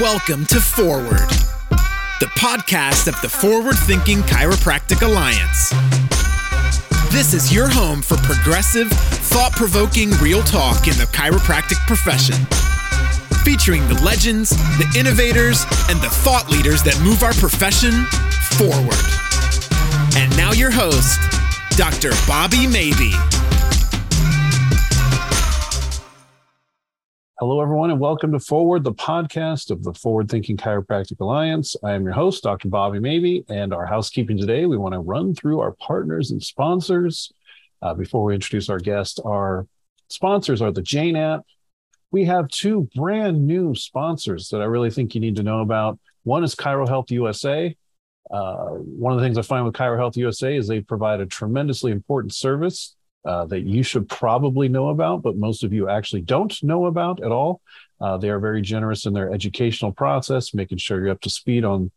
Welcome to Forward, the podcast of the Forward Thinking Chiropractic Alliance. This is your home for progressive, thought provoking real talk in the chiropractic profession. Featuring the legends, the innovators, and the thought leaders that move our profession forward. And now, your host, Dr. Bobby Maybe. Hello, everyone, and welcome to Forward, the podcast of the Forward Thinking Chiropractic Alliance. I am your host, Dr. Bobby Maybe, and our housekeeping today, we want to run through our partners and sponsors. Uh, before we introduce our guest, our sponsors are the Jane app. We have two brand new sponsors that I really think you need to know about. One is Chiro Health USA. Uh, one of the things I find with Chiro Health USA is they provide a tremendously important service uh, that you should probably know about, but most of you actually don't know about at all. Uh, they are very generous in their educational process, making sure you're up to speed on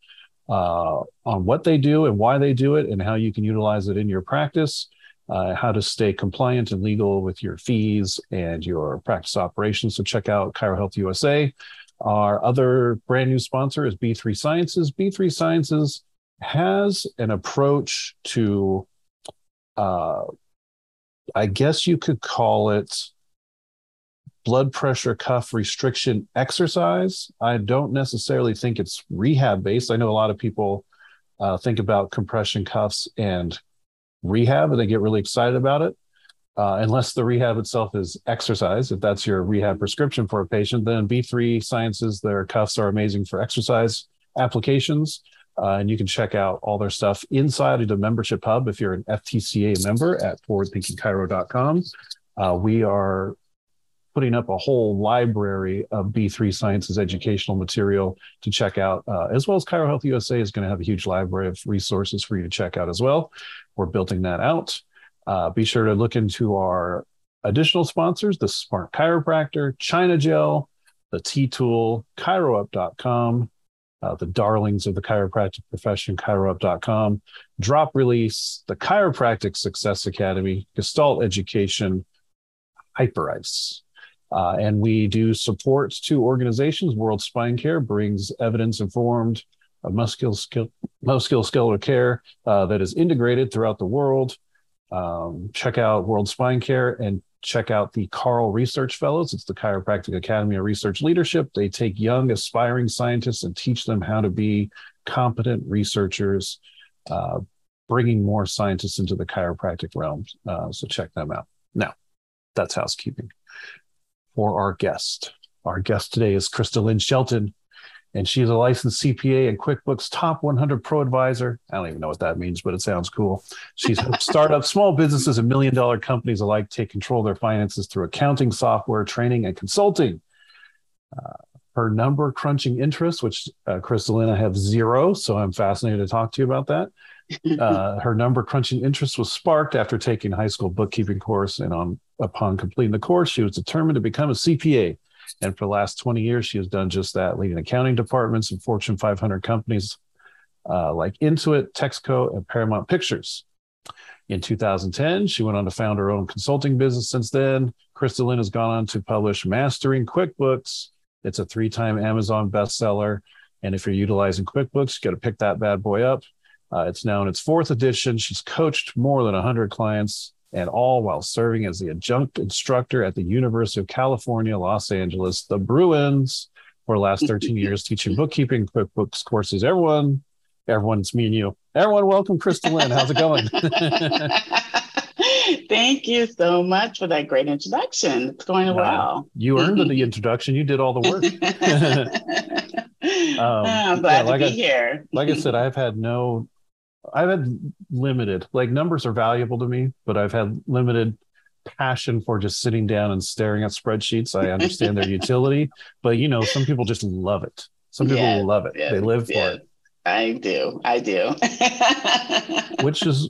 uh, on what they do and why they do it, and how you can utilize it in your practice. Uh, how to stay compliant and legal with your fees and your practice operations. So check out Chiro Health USA. Our other brand new sponsor is B3 Sciences. B3 Sciences has an approach to uh, I guess you could call it blood pressure cuff restriction exercise. I don't necessarily think it's rehab based. I know a lot of people uh, think about compression cuffs and rehab and they get really excited about it. Uh, unless the rehab itself is exercise, if that's your rehab prescription for a patient, then B3 Sciences, their cuffs are amazing for exercise applications. Uh, and you can check out all their stuff inside of the membership hub if you're an FTCA member at forwardthinkingchiro.com. Uh, we are putting up a whole library of B3 Sciences educational material to check out, uh, as well as Chiro Health USA is going to have a huge library of resources for you to check out as well. We're building that out. Uh, be sure to look into our additional sponsors the Smart Chiropractor, China Gel, the T Tool, ChiroUp.com, uh, the darlings of the chiropractic profession, chiroup.com, drop release, the Chiropractic Success Academy, Gestalt Education, Hyperice. Uh, and we do support two organizations. World Spine Care brings evidence informed musculoskeletal musculoskeletal care uh, that is integrated throughout the world. Um, check out World Spine Care and check out the CARL Research Fellows. It's the Chiropractic Academy of Research Leadership. They take young, aspiring scientists and teach them how to be competent researchers, uh, bringing more scientists into the chiropractic realm. Uh, so check them out. Now, that's housekeeping. For our guest, our guest today is Crystalynn Shelton and she's a licensed CPA and QuickBooks Top 100 Pro Advisor. I don't even know what that means, but it sounds cool. She's helped startups, small businesses, and million dollar companies alike take control of their finances through accounting, software, training, and consulting. Uh, her number crunching interests, which uh, Crystalina I have zero, so I'm fascinated to talk to you about that. Uh, her number crunching interest was sparked after taking a high school bookkeeping course, and on upon completing the course, she was determined to become a CPA. And for the last 20 years, she has done just that, leading accounting departments in Fortune 500 companies uh, like Intuit, Texaco, and Paramount Pictures. In 2010, she went on to found her own consulting business since then. Crystalynn has gone on to publish Mastering QuickBooks. It's a three time Amazon bestseller. And if you're utilizing QuickBooks, you got to pick that bad boy up. Uh, it's now in its fourth edition. She's coached more than 100 clients and all while serving as the adjunct instructor at the University of California, Los Angeles, the Bruins, for the last 13 years, teaching bookkeeping, QuickBooks courses. Everyone, everyone, it's me and you. Everyone, welcome, Crystalynn. How's it going? Thank you so much for that great introduction. It's going well. You earned the introduction. You did all the work. um, I'm glad yeah, like to be I, here. like I said, I've had no I've had limited, like numbers are valuable to me, but I've had limited passion for just sitting down and staring at spreadsheets. I understand their utility, but you know, some people just love it. Some people yeah, love it. Yeah, they live yeah. for it. I do. I do. which is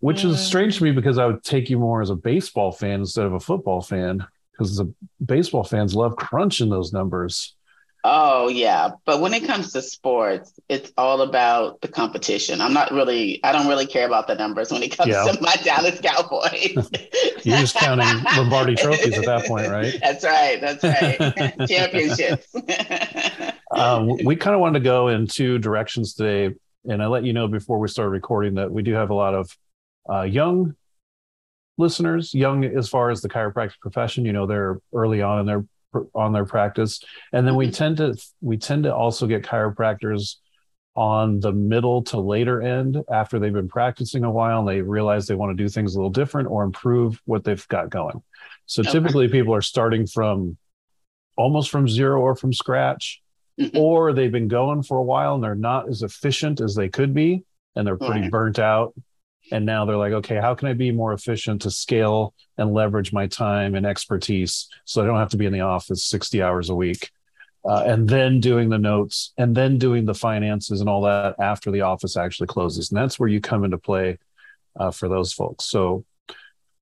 which is strange to me because I would take you more as a baseball fan instead of a football fan because the baseball fans love crunching those numbers. Oh yeah, but when it comes to sports, it's all about the competition. I'm not really, I don't really care about the numbers when it comes yeah. to my Dallas Cowboys. You're just counting Lombardi trophies at that point, right? That's right. That's right. Championships. um, we kind of wanted to go in two directions today. And I let you know before we started recording that we do have a lot of uh, young listeners, young as far as the chiropractic profession. You know, they're early on in their on their practice, and then we mm-hmm. tend to we tend to also get chiropractors on the middle to later end after they've been practicing a while and they realize they want to do things a little different or improve what they've got going. So okay. typically people are starting from almost from zero or from scratch, mm-hmm. or they've been going for a while and they're not as efficient as they could be and they're pretty burnt out. And now they're like, okay, how can I be more efficient to scale and leverage my time and expertise so I don't have to be in the office 60 hours a week? Uh, and then doing the notes and then doing the finances and all that after the office actually closes. And that's where you come into play uh, for those folks. So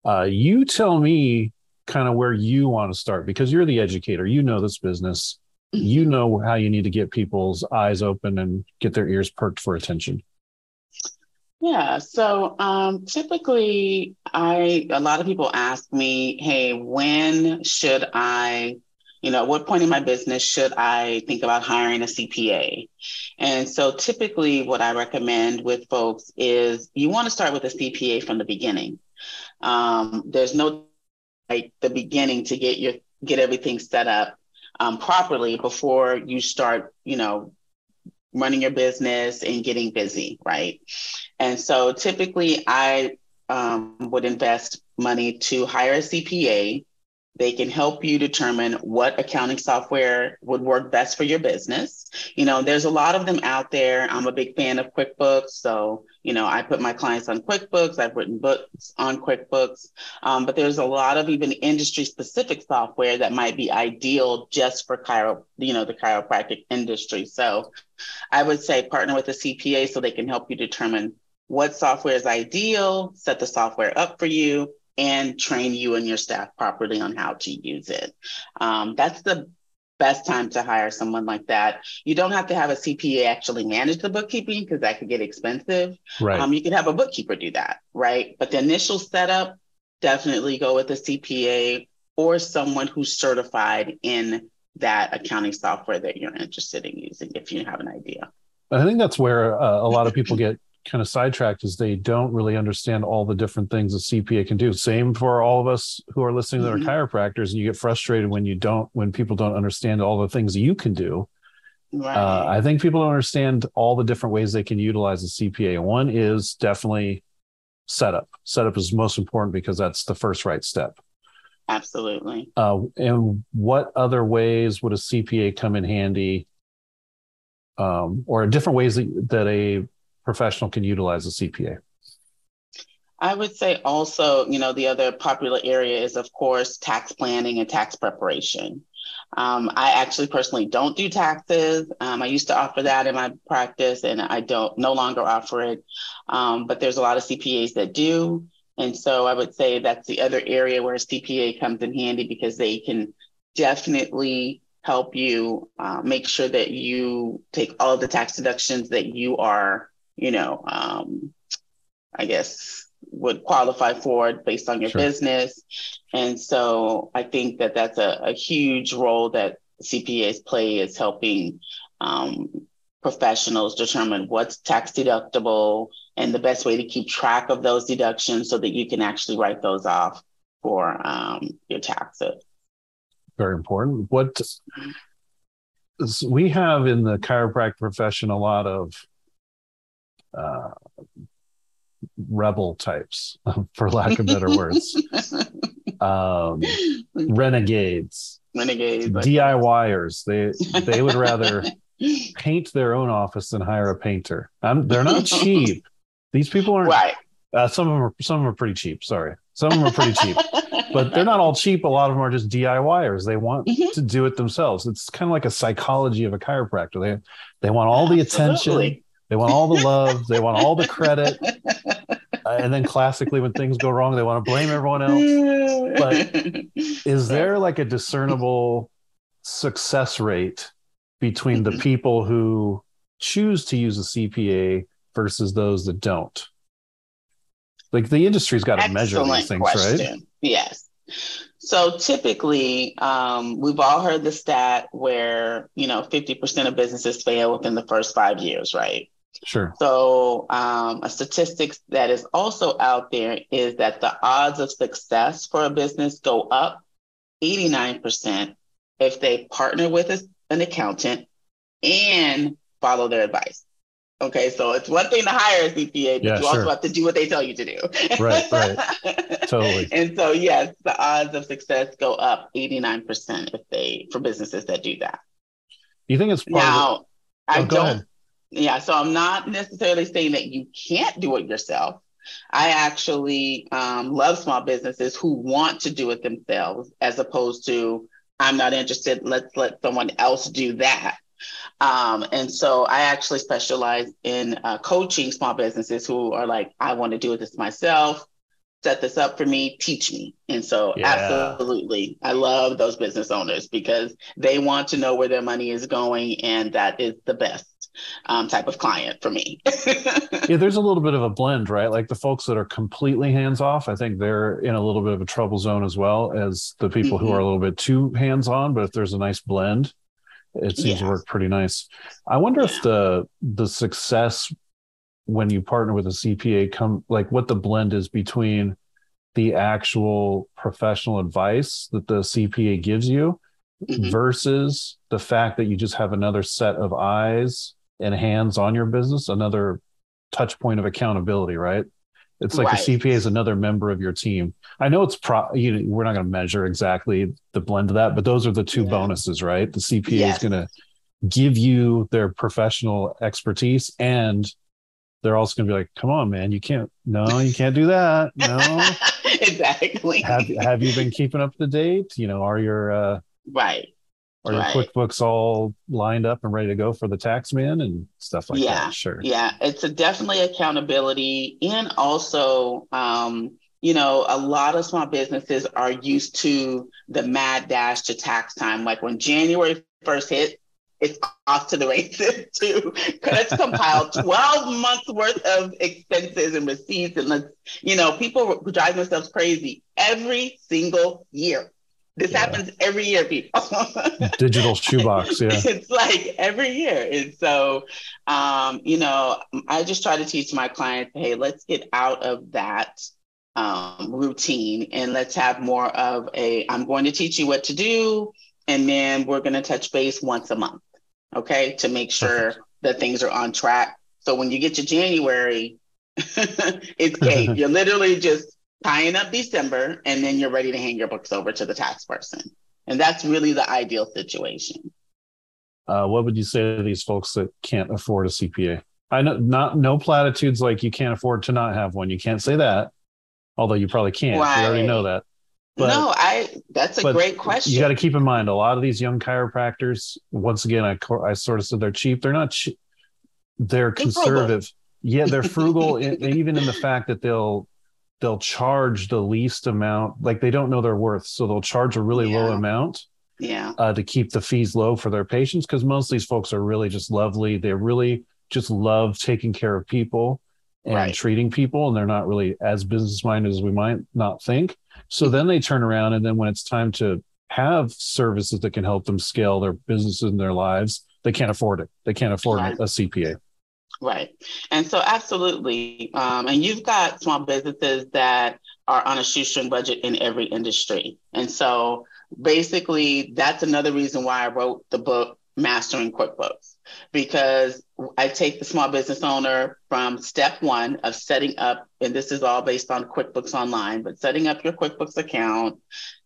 uh, you tell me kind of where you want to start because you're the educator, you know this business, you mm-hmm. know how you need to get people's eyes open and get their ears perked for attention. Yeah. So um, typically, I a lot of people ask me, "Hey, when should I you know, what point in my business should I think about hiring a CPA? And so typically what I recommend with folks is you want to start with a CPA from the beginning. Um, there's no like the beginning to get your get everything set up um, properly before you start, you know, running your business and getting busy, right? And so typically I um, would invest money to hire a CPA they can help you determine what accounting software would work best for your business. You know, there's a lot of them out there. I'm a big fan of QuickBooks. So, you know, I put my clients on QuickBooks. I've written books on QuickBooks. Um, but there's a lot of even industry specific software that might be ideal just for chiro, you know, the chiropractic industry. So I would say partner with a CPA so they can help you determine what software is ideal, set the software up for you, and train you and your staff properly on how to use it. Um, that's the best time to hire someone like that. You don't have to have a CPA actually manage the bookkeeping because that could get expensive. Right. Um, you can have a bookkeeper do that, right? But the initial setup, definitely go with a CPA or someone who's certified in that accounting software that you're interested in using if you have an idea. I think that's where uh, a lot of people get kind of sidetracked is they don't really understand all the different things a CPA can do. Same for all of us who are listening mm-hmm. that are mm-hmm. chiropractors, and you get frustrated when you don't when people don't understand all the things you can do. Right. Uh, I think people don't understand all the different ways they can utilize a CPA. One is definitely setup. Setup is most important because that's the first right step. Absolutely. Uh, and what other ways would a CPA come in handy? Um, or different ways that, that a professional can utilize a CPA? I would say also, you know, the other popular area is, of course, tax planning and tax preparation. Um, I actually personally don't do taxes. Um, I used to offer that in my practice, and I don't no longer offer it. Um, but there's a lot of CPAs that do, and so I would say that's the other area where a CPA comes in handy because they can definitely help you uh, make sure that you take all the tax deductions that you are you know, um, I guess would qualify for it based on your sure. business. And so I think that that's a, a huge role that CPAs play is helping um, professionals determine what's tax deductible and the best way to keep track of those deductions so that you can actually write those off for um, your taxes. Very important. What we have in the chiropractic profession a lot of uh, rebel types, for lack of better words, um, renegades, renegades, DIYers. They they would rather paint their own office than hire a painter. I'm, they're not cheap. These people aren't. Right. Uh, some of them are some of them are pretty cheap. Sorry, some of them are pretty cheap, but they're not all cheap. A lot of them are just DIYers. They want mm-hmm. to do it themselves. It's kind of like a psychology of a chiropractor. They they want all the attention. They want all the love. they want all the credit. Uh, and then classically, when things go wrong, they want to blame everyone else. But is there like a discernible success rate between the people who choose to use a CPA versus those that don't? Like the industry's got to measure these things, question. right? Yes. So typically, um, we've all heard the stat where you know 50% of businesses fail within the first five years, right? Sure. So um, a statistics that is also out there is that the odds of success for a business go up 89% if they partner with a, an accountant and follow their advice. Okay, so it's one thing to hire a CPA, but yeah, you also have to do what they tell you to do. right, right. Totally. And so yes, the odds of success go up 89% if they for businesses that do that. Do You think it's part now, of I oh, don't ahead. Yeah, so I'm not necessarily saying that you can't do it yourself. I actually um, love small businesses who want to do it themselves as opposed to I'm not interested, let's let someone else do that. Um, and so I actually specialize in uh, coaching small businesses who are like, I want to do this myself, set this up for me, teach me. And so, yeah. absolutely, I love those business owners because they want to know where their money is going, and that is the best. Um, type of client for me. yeah, there's a little bit of a blend, right? Like the folks that are completely hands off, I think they're in a little bit of a trouble zone as well as the people mm-hmm. who are a little bit too hands on. But if there's a nice blend, it seems yeah. to work pretty nice. I wonder yeah. if the the success when you partner with a CPA come like what the blend is between the actual professional advice that the CPA gives you mm-hmm. versus the fact that you just have another set of eyes and hands on your business, another touch point of accountability, right? It's like right. the CPA is another member of your team. I know it's pro. You know, we're not going to measure exactly the blend of that, but those are the two yeah. bonuses, right? The CPA yes. is going to give you their professional expertise, and they're also going to be like, "Come on, man, you can't. No, you can't do that. No, exactly. Have Have you been keeping up to date? You know, are your uh, right are your QuickBooks all lined up and ready to go for the tax man and stuff like that? yeah, that? Sure. Yeah, it's a definitely accountability and also um, you know, a lot of small businesses are used to the mad dash to tax time. Like when January first hit, it's off to the races too. Let's compile 12 months worth of expenses and receipts. And let's, you know, people drive themselves crazy every single year. This yeah. happens every year, people. Digital shoebox, yeah. It's like every year. And so, um, you know, I just try to teach my clients, hey, let's get out of that um, routine and let's have more of a, I'm going to teach you what to do. And then we're going to touch base once a month, okay, to make sure Perfect. that things are on track. So when you get to January, it's great. You're literally just tying up December, and then you're ready to hand your books over to the tax person. And that's really the ideal situation. Uh, what would you say to these folks that can't afford a CPA? I know not no platitudes like you can't afford to not have one. You can't say that, although you probably can't. Right. We already know that. But, no, I that's a great question. You got to keep in mind a lot of these young chiropractors. Once again, I I sort of said they're cheap. They're not cheap. They're conservative. Yeah, they're frugal, even in the fact that they'll they'll charge the least amount like they don't know their worth so they'll charge a really yeah. low amount yeah uh, to keep the fees low for their patients because most of these folks are really just lovely they really just love taking care of people and right. treating people and they're not really as business minded as we might not think so then they turn around and then when it's time to have services that can help them scale their businesses and their lives they can't afford it they can't afford right. a cpa Right. And so, absolutely. Um, and you've got small businesses that are on a shoestring budget in every industry. And so, basically, that's another reason why I wrote the book, Mastering QuickBooks, because I take the small business owner from step one of setting up, and this is all based on QuickBooks Online, but setting up your QuickBooks account,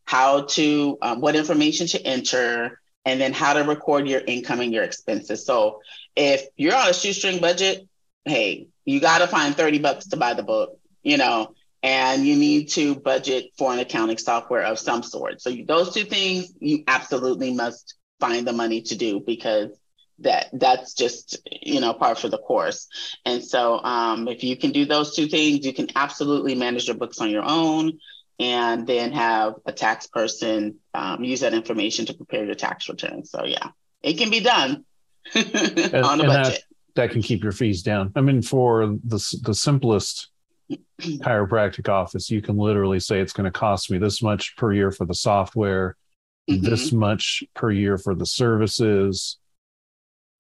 how to, um, what information to enter, and then how to record your income and your expenses. So if you're on a shoestring budget, hey, you got to find 30 bucks to buy the book, you know, and you need to budget for an accounting software of some sort. So you, those two things you absolutely must find the money to do because that that's just you know part for the course. And so um, if you can do those two things you can absolutely manage your books on your own and then have a tax person um, use that information to prepare your tax return. So yeah it can be done on a budget. That, that, can keep your fees down. I mean, for the the simplest chiropractic office, you can literally say it's going to cost me this much per year for the software, mm-hmm. this much per year for the services,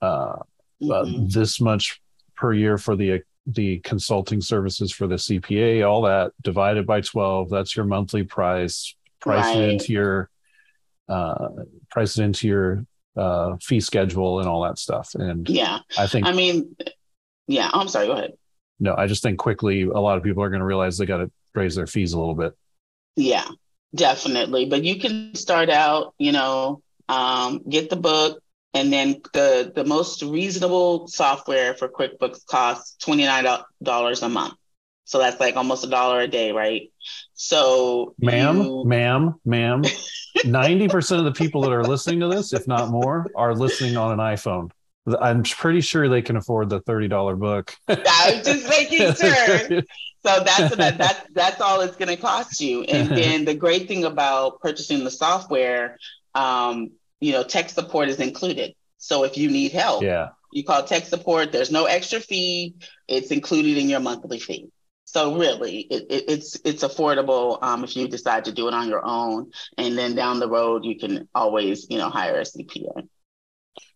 uh, mm-hmm. uh, this much per year for the the consulting services for the CPA, all that divided by 12, that's your monthly price, price right. it into your uh price it into your uh fee schedule and all that stuff. And yeah, I think I mean yeah, I'm sorry, go ahead. No, I just think quickly a lot of people are going to realize they got to raise their fees a little bit. Yeah, definitely. But you can start out, you know, um, get the book, and then the the most reasonable software for QuickBooks costs twenty nine dollars a month. So that's like almost a dollar a day, right? So, ma'am, you... ma'am, ma'am, ninety percent of the people that are listening to this, if not more, are listening on an iPhone. I'm pretty sure they can afford the thirty dollar book. I'm just making sure. So that's that, that's that's all it's going to cost you. And then the great thing about purchasing the software, um, you know, tech support is included. So if you need help, yeah, you call tech support. There's no extra fee. It's included in your monthly fee. So really, it, it, it's it's affordable um, if you decide to do it on your own, and then down the road you can always you know hire a CPA.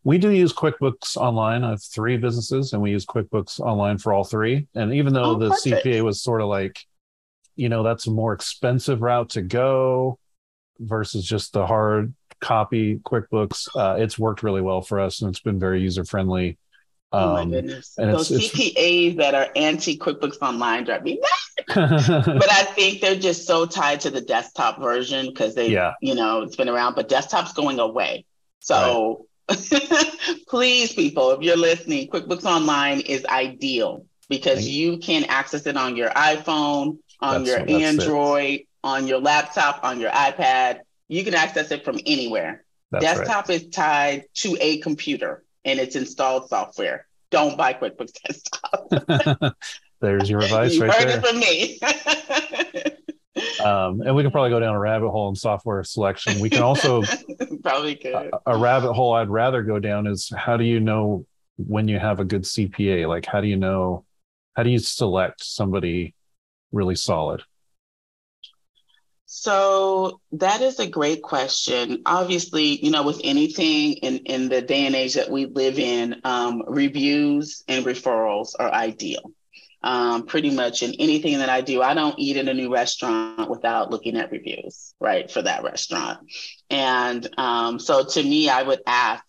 We do use QuickBooks Online. I have three businesses, and we use QuickBooks Online for all three. And even though oh, the perfect. CPA was sort of like, you know, that's a more expensive route to go versus just the hard copy QuickBooks, uh, it's worked really well for us, and it's been very user friendly. Um, oh my um, goodness! Those it's, CPAs it's... that are anti QuickBooks Online drive me nuts. but I think they're just so tied to the desktop version because they, yeah. you know, it's been around. But desktop's going away, so Please, people, if you're listening, QuickBooks Online is ideal because you can access it on your iPhone, on that's, your Android, it. on your laptop, on your iPad. You can access it from anywhere. That's Desktop right. is tied to a computer and it's installed software. Don't buy QuickBooks Desktop. There's your advice you right heard there. it from me. Um, and we can probably go down a rabbit hole in software selection. We can also probably could. A, a, rabbit hole I'd rather go down is how do you know when you have a good CPA? Like how do you know how do you select somebody really solid? So that is a great question. Obviously, you know, with anything in, in the day and age that we live in, um, reviews and referrals are ideal um, pretty much in anything that I do. I don't eat in a new restaurant without looking at reviews, right, for that restaurant. And um, so to me, I would ask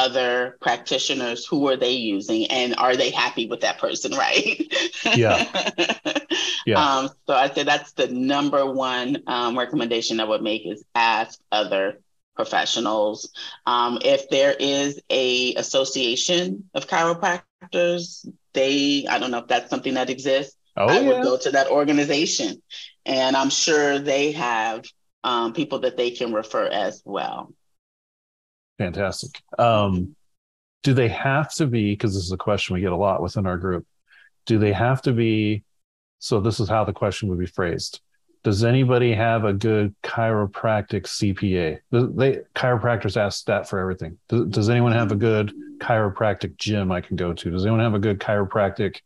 other practitioners who are they using and are they happy with that person, right? Yeah. yeah. Um, so I said that's the number one um, recommendation I would make is ask other professionals. Um, if there is a association of chiropractors, they i don't know if that's something that exists oh, i yeah. would go to that organization and i'm sure they have um, people that they can refer as well fantastic um, do they have to be because this is a question we get a lot within our group do they have to be so this is how the question would be phrased does anybody have a good chiropractic CPA? They chiropractors ask that for everything. Does, does, anyone have a good chiropractic gym I can go to? Does anyone have a good chiropractic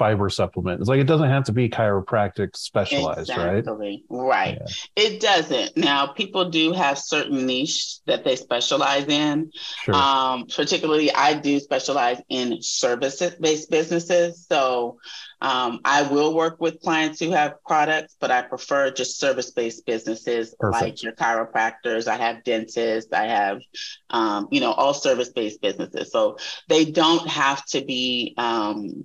fiber supplement? It's like it doesn't have to be chiropractic specialized, exactly. right? Right. Yeah. It doesn't. Now, people do have certain niche that they specialize in. Sure. Um, particularly, I do specialize in service-based businesses. So um, I will work with clients who have products, but I prefer just service based businesses Perfect. like your chiropractors. I have dentists. I have, um, you know, all service based businesses. So they don't have to be, um,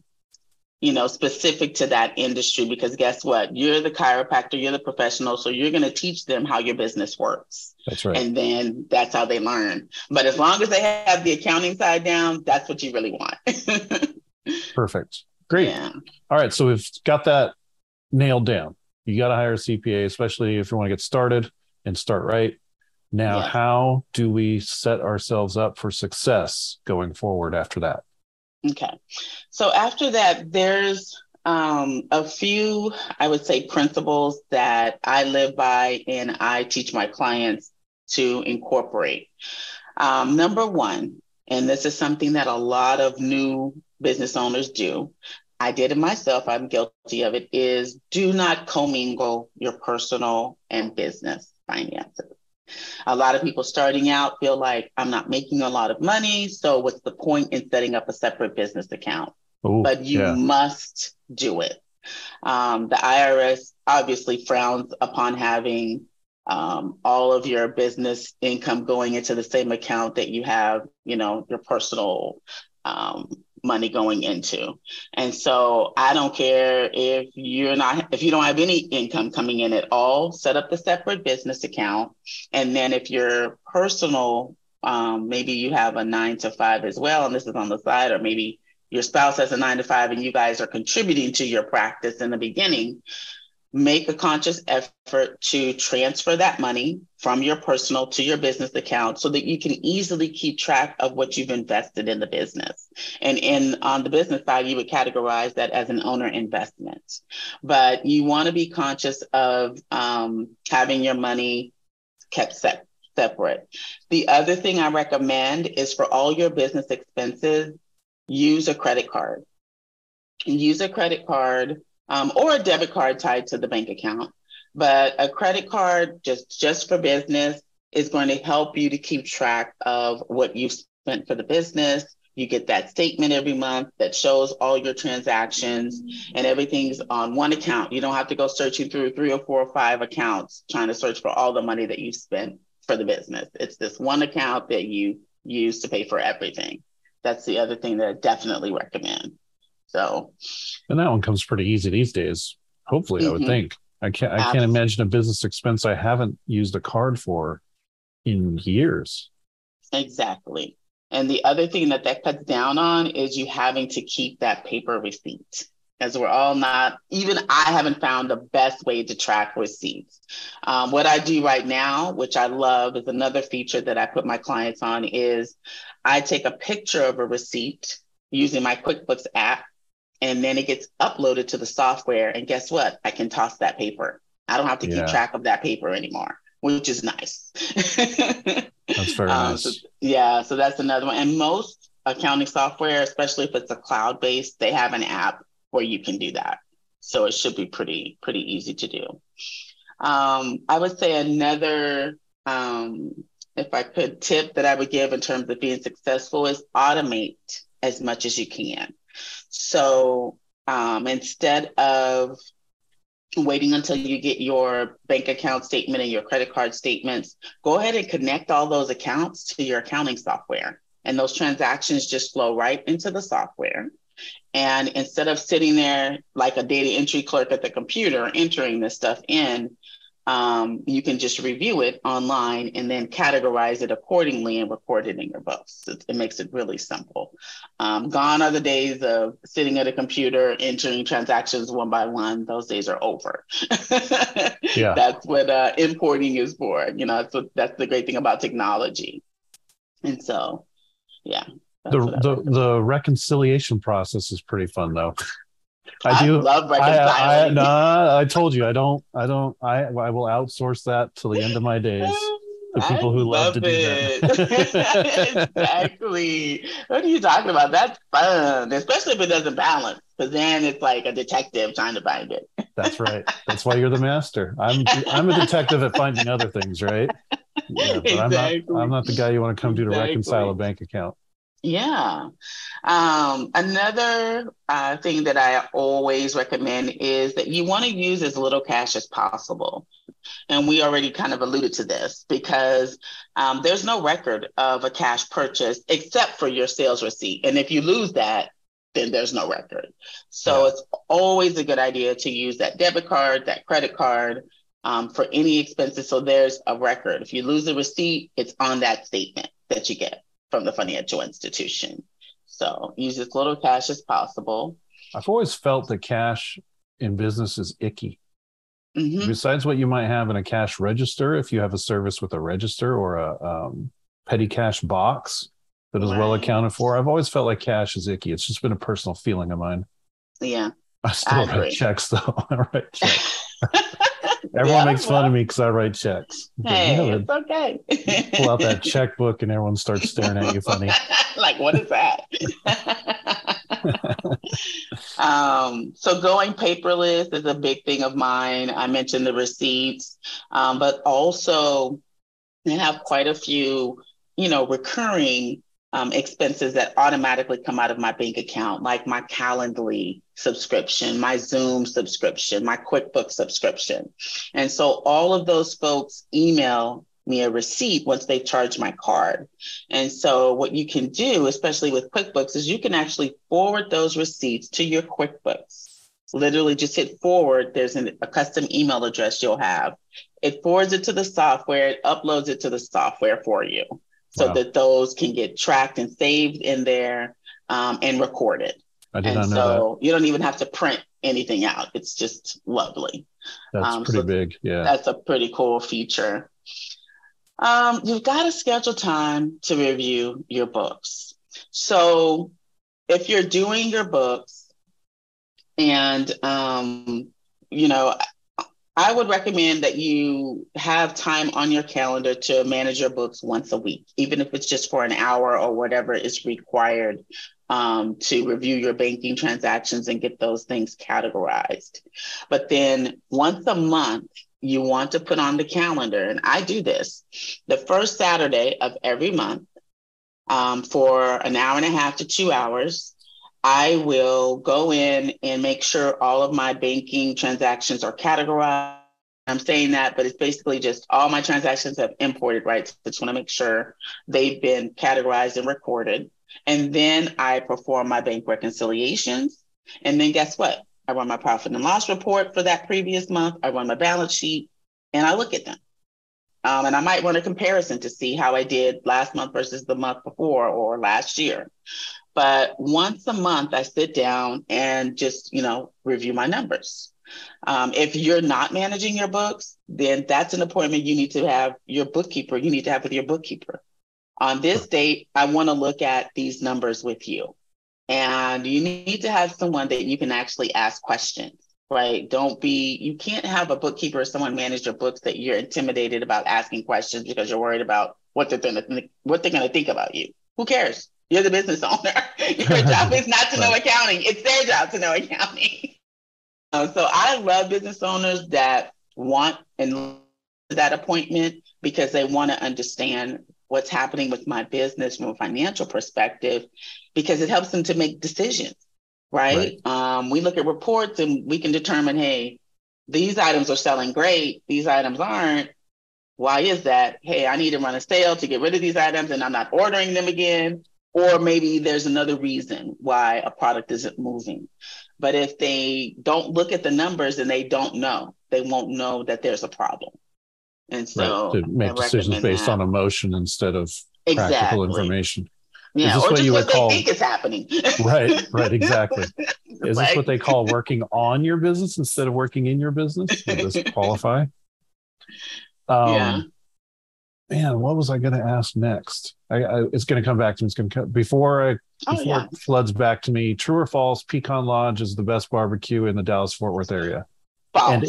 you know, specific to that industry because guess what? You're the chiropractor, you're the professional. So you're going to teach them how your business works. That's right. And then that's how they learn. But as long as they have the accounting side down, that's what you really want. Perfect. Great. Yeah. All right. So we've got that nailed down. You got to hire a CPA, especially if you want to get started and start right. Now, yeah. how do we set ourselves up for success going forward after that? Okay. So after that, there's um, a few, I would say, principles that I live by and I teach my clients to incorporate. Um, number one, and this is something that a lot of new business owners do. I did it myself, I'm guilty of it, is do not commingle your personal and business finances. A lot of people starting out feel like I'm not making a lot of money. So, what's the point in setting up a separate business account? Ooh, but you yeah. must do it. Um, the IRS obviously frowns upon having um, all of your business income going into the same account that you have, you know, your personal um, money going into. And so I don't care if you're not, if you don't have any income coming in at all, set up the separate business account. And then if your personal, um, maybe you have a nine to five as well, and this is on the side, or maybe your spouse has a nine to five and you guys are contributing to your practice in the beginning, make a conscious effort to transfer that money from your personal to your business account so that you can easily keep track of what you've invested in the business. And in on the business side, you would categorize that as an owner investment. But you want to be conscious of um, having your money kept set, separate. The other thing I recommend is for all your business expenses, use a credit card. Use a credit card um, or a debit card tied to the bank account. But a credit card just just for business is going to help you to keep track of what you've spent for the business. You get that statement every month that shows all your transactions and everything's on one account. You don't have to go searching through three or four or five accounts trying to search for all the money that you've spent for the business. It's this one account that you use to pay for everything. That's the other thing that I definitely recommend. So, and that one comes pretty easy these days. Hopefully, mm-hmm. I would mm-hmm. think. I can't. I can't imagine a business expense I haven't used a card for in years. Exactly. And the other thing that that cuts down on is you having to keep that paper receipt. As we're all not, even I haven't found the best way to track receipts. Um, what I do right now, which I love, is another feature that I put my clients on, is I take a picture of a receipt using my QuickBooks app and then it gets uploaded to the software. And guess what? I can toss that paper. I don't have to yeah. keep track of that paper anymore, which is nice. that's very um, nice. So, yeah, so that's another one. And most accounting software, especially if it's a cloud based, they have an app where you can do that. So it should be pretty pretty easy to do. Um, I would say another, um, if I could tip that I would give in terms of being successful is automate as much as you can. So um, instead of waiting until you get your bank account statement and your credit card statements, go ahead and connect all those accounts to your accounting software. And those transactions just flow right into the software. And instead of sitting there like a data entry clerk at the computer entering this stuff in, um, you can just review it online and then categorize it accordingly and record it in your books. It, it makes it really simple. Um, gone are the days of sitting at a computer entering transactions one by one. Those days are over. yeah. That's what uh, importing is for. You know, that's what, that's the great thing about technology. And so, yeah. The the, the reconciliation process is pretty fun though. I do I love reconciling. I, I, nah, I told you I don't. I don't. I I will outsource that till the end of my days. The people who love, love to it. do that. exactly. What are you talking about? That's fun, especially if it doesn't balance, because then it's like a detective trying to find it. That's right. That's why you're the master. I'm I'm a detective at finding other things, right? Yeah, but exactly. I'm not. I'm not the guy you want to come to exactly. to reconcile a bank account. Yeah. Um, another uh, thing that I always recommend is that you want to use as little cash as possible. And we already kind of alluded to this because um, there's no record of a cash purchase except for your sales receipt. And if you lose that, then there's no record. So yeah. it's always a good idea to use that debit card, that credit card um, for any expenses. So there's a record. If you lose the receipt, it's on that statement that you get from the financial institution. So use as little cash as possible. I've always felt that cash in business is icky. Mm-hmm. Besides what you might have in a cash register, if you have a service with a register or a um, petty cash box that is right. well accounted for, I've always felt like cash is icky. It's just been a personal feeling of mine. Yeah. I still I write checks though. I write checks. Everyone yeah, makes well, fun of me because I write checks. Hey, yeah, it's okay. pull out that checkbook and everyone starts staring at you funny. like, what is that? um, so going paperless is a big thing of mine. I mentioned the receipts, um, but also I have quite a few, you know, recurring um, expenses that automatically come out of my bank account, like my Calendly subscription, my Zoom subscription, my QuickBooks subscription. And so all of those folks email me a receipt once they charge my card. And so what you can do, especially with QuickBooks, is you can actually forward those receipts to your QuickBooks. Literally just hit forward. There's an, a custom email address you'll have. It forwards it to the software, it uploads it to the software for you so wow. that those can get tracked and saved in there um, and recorded. I did and not know so that. you don't even have to print anything out. It's just lovely. That's um, pretty so big. Yeah. That's a pretty cool feature. Um, you've got to schedule time to review your books. So if you're doing your books and um, you know I would recommend that you have time on your calendar to manage your books once a week, even if it's just for an hour or whatever is required um, to review your banking transactions and get those things categorized. But then once a month, you want to put on the calendar, and I do this the first Saturday of every month um, for an hour and a half to two hours. I will go in and make sure all of my banking transactions are categorized. I'm saying that, but it's basically just all my transactions have imported, right? So I just want to make sure they've been categorized and recorded. And then I perform my bank reconciliations. And then guess what? I run my profit and loss report for that previous month. I run my balance sheet and I look at them. Um, and I might run a comparison to see how I did last month versus the month before or last year. But once a month, I sit down and just, you know, review my numbers. Um, if you're not managing your books, then that's an appointment you need to have your bookkeeper, you need to have with your bookkeeper. On this date, I want to look at these numbers with you. And you need to have someone that you can actually ask questions, right? Don't be, you can't have a bookkeeper or someone manage your books that you're intimidated about asking questions because you're worried about what they're going to what they're going to think about you. Who cares? You're the business owner. Your job is not to know accounting. It's their job to know accounting. Uh, so I love business owners that want and that appointment because they want to understand what's happening with my business from a financial perspective because it helps them to make decisions right, right. Um, we look at reports and we can determine hey these items are selling great these items aren't why is that hey i need to run a sale to get rid of these items and i'm not ordering them again or maybe there's another reason why a product isn't moving. But if they don't look at the numbers and they don't know, they won't know that there's a problem. And so right. to make decisions based that. on emotion instead of exactly. practical information. Yeah, is this or what you would call think is happening. right, right, exactly. Is this what they call working on your business instead of working in your business? Would this qualify? Um, yeah man, what was I going to ask next? I, I, it's going to come back to me. It's going to come before I oh, yeah. it floods back to me. True or false? Pecan Lodge is the best barbecue in the Dallas Fort Worth area. False. And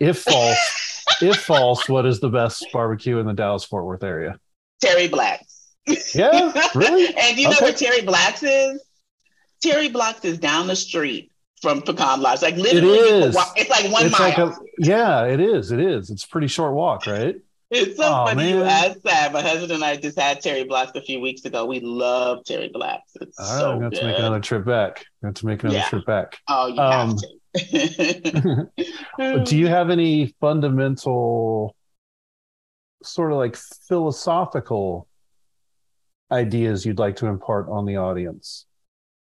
if false, if false, what is the best barbecue in the Dallas Fort Worth area? Terry Black's. Yeah, really. and do you know where Terry Black's is? Terry Black's is down the street from Pecan Lodge. Like literally, it is. it's like one it's mile. Like a, yeah, it is. It is. It's a pretty short walk, right? It's so oh, funny man. you asked that. My husband and I just had Terry Blacks a few weeks ago. We love Terry Blacks. It's All right, so I'm going to make another trip back. I'm going to make another yeah. trip back. Oh, you um, have to. do you have any fundamental, sort of like philosophical ideas you'd like to impart on the audience?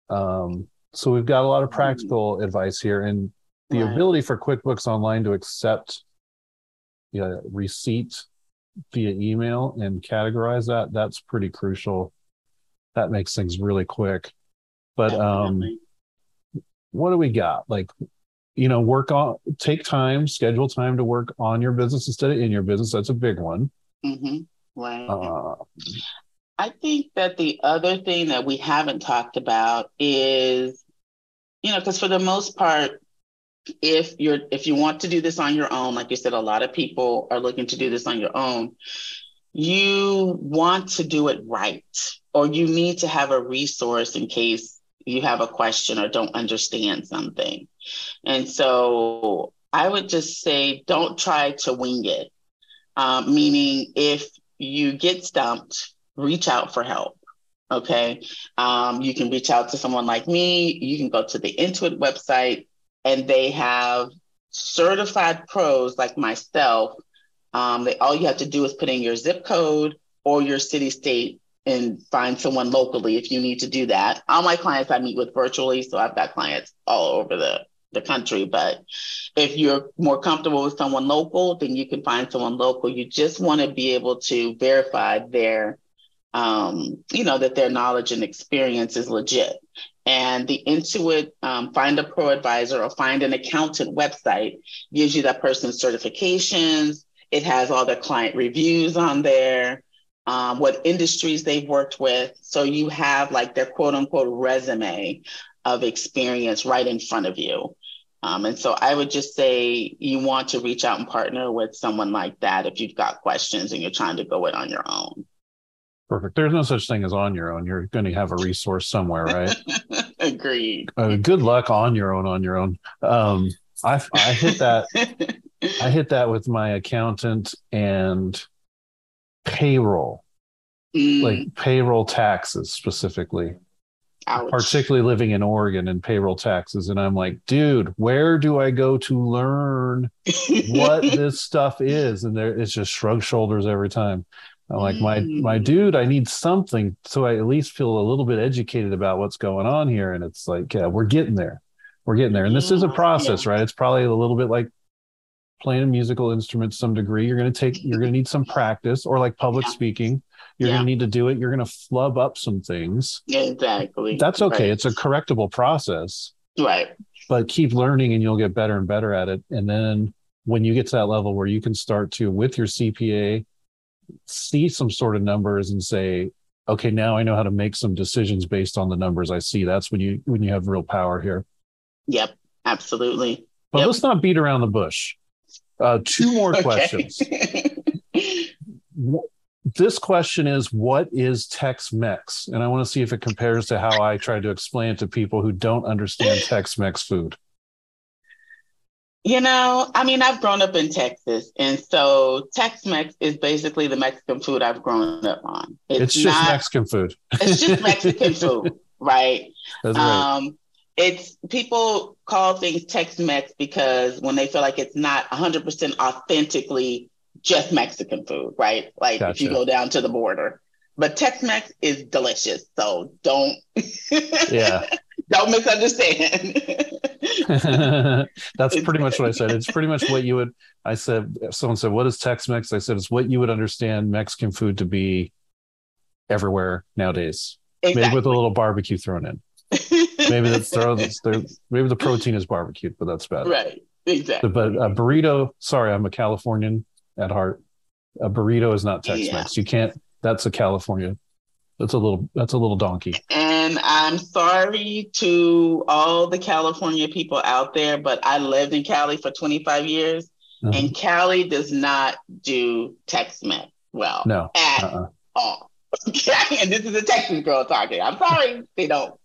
Um, so we've got a lot of practical mm-hmm. advice here, and the right. ability for QuickBooks Online to accept yeah, receipt via email and categorize that, that's pretty crucial. That makes things really quick. But um what do we got? Like, you know, work on take time, schedule time to work on your business instead of in your business. That's a big one. Mm-hmm. Right. Uh, I think that the other thing that we haven't talked about is, you know, because for the most part, if you're if you want to do this on your own like you said a lot of people are looking to do this on your own you want to do it right or you need to have a resource in case you have a question or don't understand something. And so I would just say don't try to wing it. Um, meaning, if you get stumped, reach out for help. Okay. Um, you can reach out to someone like me. You can go to the Intuit website, and they have certified pros like myself. Um, they, all you have to do is put in your zip code or your city state and find someone locally if you need to do that. All my clients I meet with virtually, so I've got clients all over the the country. But if you're more comfortable with someone local, then you can find someone local. You just want to be able to verify their, um, you know, that their knowledge and experience is legit. And the Intuit um, Find a ProAdvisor or Find an Accountant website gives you that person's certifications. It has all their client reviews on there um, what industries they've worked with. So you have like their quote unquote resume of experience right in front of you. Um, and so I would just say you want to reach out and partner with someone like that if you've got questions and you're trying to go it on your own. Perfect. There's no such thing as on your own. You're going to have a resource somewhere, right? Agreed. Uh, good luck on your own. On your own. Um, I I hit that. I hit that with my accountant and payroll, mm. like payroll taxes specifically. Ouch. Particularly living in Oregon and payroll taxes. And I'm like, dude, where do I go to learn what this stuff is? And there it's just shrug shoulders every time. I'm like, mm. my my dude, I need something so I at least feel a little bit educated about what's going on here. And it's like, yeah, we're getting there. We're getting there. And this is a process, yeah. right? It's probably a little bit like playing a musical instrument to some degree you're going to take you're to need some practice or like public yeah. speaking you're to need to do it you're going to flub up some things exactly that's okay right. it's a correctable process right but keep learning and you'll get better and better at it and then when you get to that level where you can start to with your cpa see some sort of numbers and say okay now i know how to make some decisions based on the numbers i see that's when you when you have real power here yep absolutely but yep. let's not beat around the bush uh, two more questions. this question is what is Tex-Mex? And I want to see if it compares to how I try to explain it to people who don't understand Tex-Mex food. You know, I mean, I've grown up in Texas, and so Tex-Mex is basically the Mexican food I've grown up on. It's, it's just not, Mexican food. it's just Mexican food, right? That's right. Um, it's people call things Tex-Mex because when they feel like it's not 100% authentically just Mexican food, right? Like gotcha. if you go down to the border. But Tex-Mex is delicious, so don't yeah don't misunderstand. That's pretty much what I said. It's pretty much what you would. I said. Someone said, "What is Tex-Mex?" I said, "It's what you would understand Mexican food to be everywhere nowadays, exactly. maybe with a little barbecue thrown in." maybe that's throw maybe the protein is barbecued, but that's bad. Right. Exactly. But a burrito, sorry, I'm a Californian at heart. A burrito is not Tex-Mex. Yeah. You can't. That's a California. That's a little. That's a little donkey. And I'm sorry to all the California people out there, but I lived in Cali for 25 years, uh-huh. and Cali does not do Tex-Mex well. No. At uh-uh. all. and this is a Texas girl talking. I'm sorry, they don't.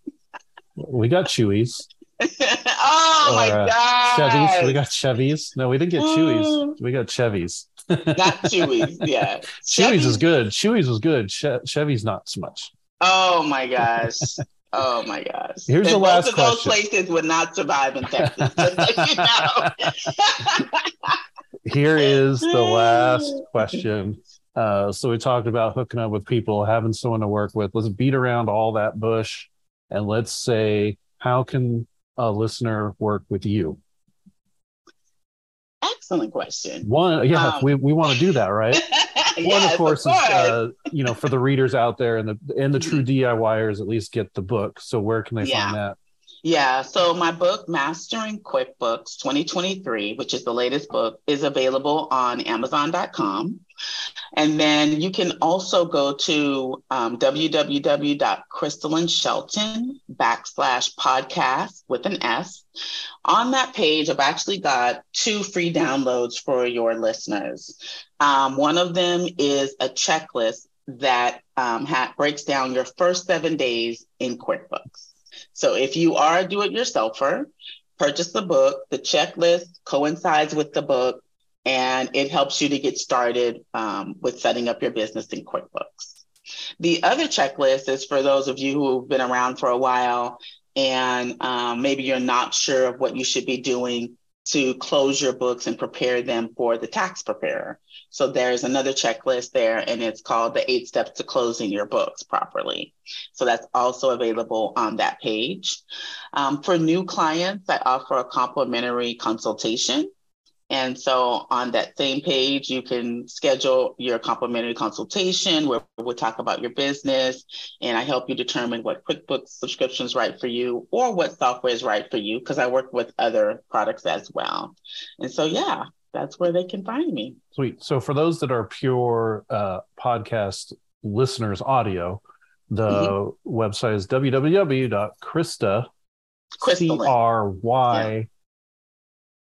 We got Chuy's. oh or, my uh, god! Chevys. We got Chevys. No, we didn't get Chuy's. We got Chevys. Not Chuy's. Yeah. Chuy's is good. Chuy's was good. Che- Chevy's not so much. Oh my gosh. Oh my gosh. Here's and the last question. both question. Those places would not survive in Texas. you know. Here is the last question. Uh, so we talked about hooking up with people, having someone to work with. Let's beat around all that bush and let's say, how can a listener work with you? Excellent question. One, yeah, um, we, we want to do that, right? yes, One, of course, of course. is uh, you know for the readers out there and the and the true mm-hmm. DIYers at least get the book. So where can they yeah. find that? Yeah, so my book, Mastering QuickBooks 2023, which is the latest book, is available on Amazon.com. And then you can also go to um, www.crystalynnshelton backslash podcast with an S. On that page, I've actually got two free downloads for your listeners. Um, one of them is a checklist that um, ha- breaks down your first seven days in QuickBooks. So if you are a do-it-yourselfer, purchase the book. The checklist coincides with the book, and it helps you to get started um, with setting up your business in QuickBooks. The other checklist is for those of you who have been around for a while and um, maybe you're not sure of what you should be doing to close your books and prepare them for the tax preparer. So there's another checklist there, and it's called the eight steps to closing your books properly. So that's also available on that page. Um, for new clients, I offer a complimentary consultation. And so on that same page, you can schedule your complimentary consultation where we'll talk about your business and I help you determine what QuickBooks subscription is right for you or what software is right for you because I work with other products as well. And so, yeah, that's where they can find me. Sweet. So for those that are pure uh, podcast listeners, audio, the mm-hmm. website is www.crista, C-R-Y,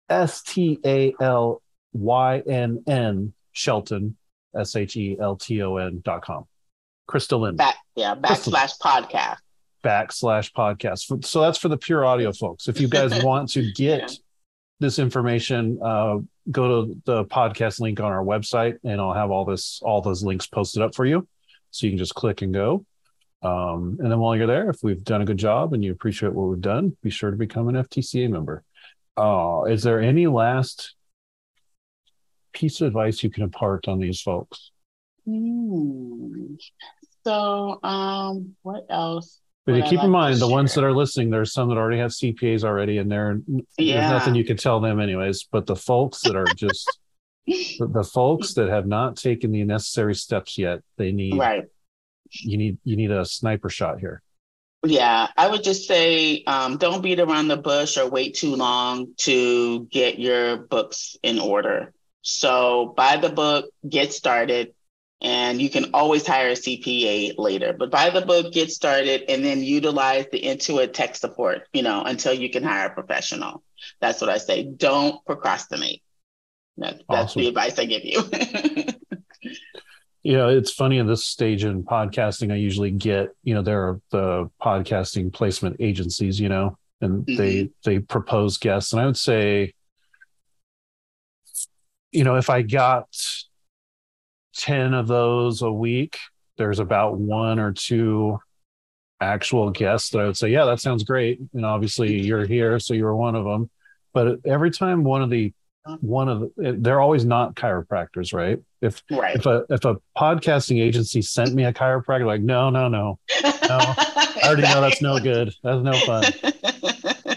S T A L Y N N Shelton, S H E L T O N dot com. Crystalynn. Back, yeah, backslash podcast. Backslash podcast. So that's for the pure audio folks. If you guys want to get. This information, uh, go to the podcast link on our website and I'll have all this, all those links posted up for you. So you can just click and go. Um, and then while you're there, if we've done a good job and you appreciate what we've done, be sure to become an FTCA member. Oh, is there any last piece of advice you can impart on these folks? Mm. So, um, what else? But keep like in mind, the ones that are listening, there's some that already have CPAs already, and there yeah. there's nothing you can tell them, anyways. But the folks that are just the, the, folks that have not taken the necessary steps yet, they need right. You need you need a sniper shot here. Yeah, I would just say um, don't beat around the bush or wait too long to get your books in order. So buy the book, get started, and you can always hire a CPA later. But buy the book, get started, and then utilize the Intuit tech support, you know, until you can hire a professional. That's what I say. Don't procrastinate. That, that's awesome. the advice I give you. yeah, it's funny in this stage in podcasting i usually get you know there are the podcasting placement agencies you know and mm-hmm. they they propose guests and i would say you know if i got 10 of those a week there's about one or two actual guests that i would say yeah that sounds great and obviously you're here so you're one of them but every time one of the one of the, they're always not chiropractors, right? If right. if a if a podcasting agency sent me a chiropractor, like no, no, no, no, I already know that's no good. That's no fun.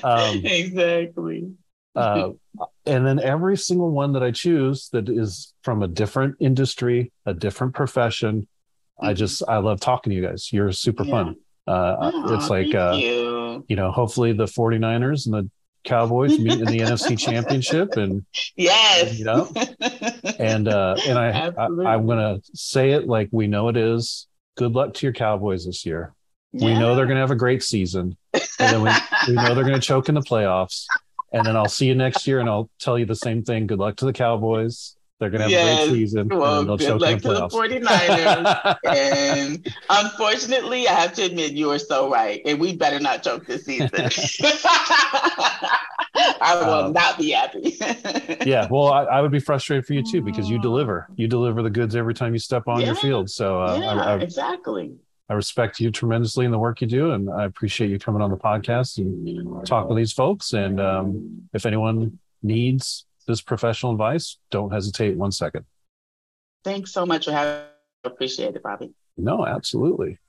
Um, exactly. Uh, and then every single one that I choose that is from a different industry, a different profession, mm-hmm. I just I love talking to you guys. You're super yeah. fun. Uh, oh, it's like uh, you. you know, hopefully the 49ers and the Cowboys meet in the NFC Championship, and yes, you know, and uh, and I, I I'm gonna say it like we know it is. Good luck to your Cowboys this year. Yeah. We know they're gonna have a great season, and then we, we know they're gonna choke in the playoffs. And then I'll see you next year, and I'll tell you the same thing. Good luck to the Cowboys. They're going to have yes. a great season. Well, good luck to the 49ers. and unfortunately, I have to admit, you are so right. And we better not choke this season. I will um, not be happy. yeah. Well, I, I, would be frustrated for you too because you deliver. You deliver the goods every time you step on yeah. your field. So, uh, yeah, I, I, exactly. I respect you tremendously in the work you do, and I appreciate you coming on the podcast and talk with these folks. And um, if anyone needs this professional advice, don't hesitate one second. Thanks so much for having. Appreciate it, Bobby. No, absolutely.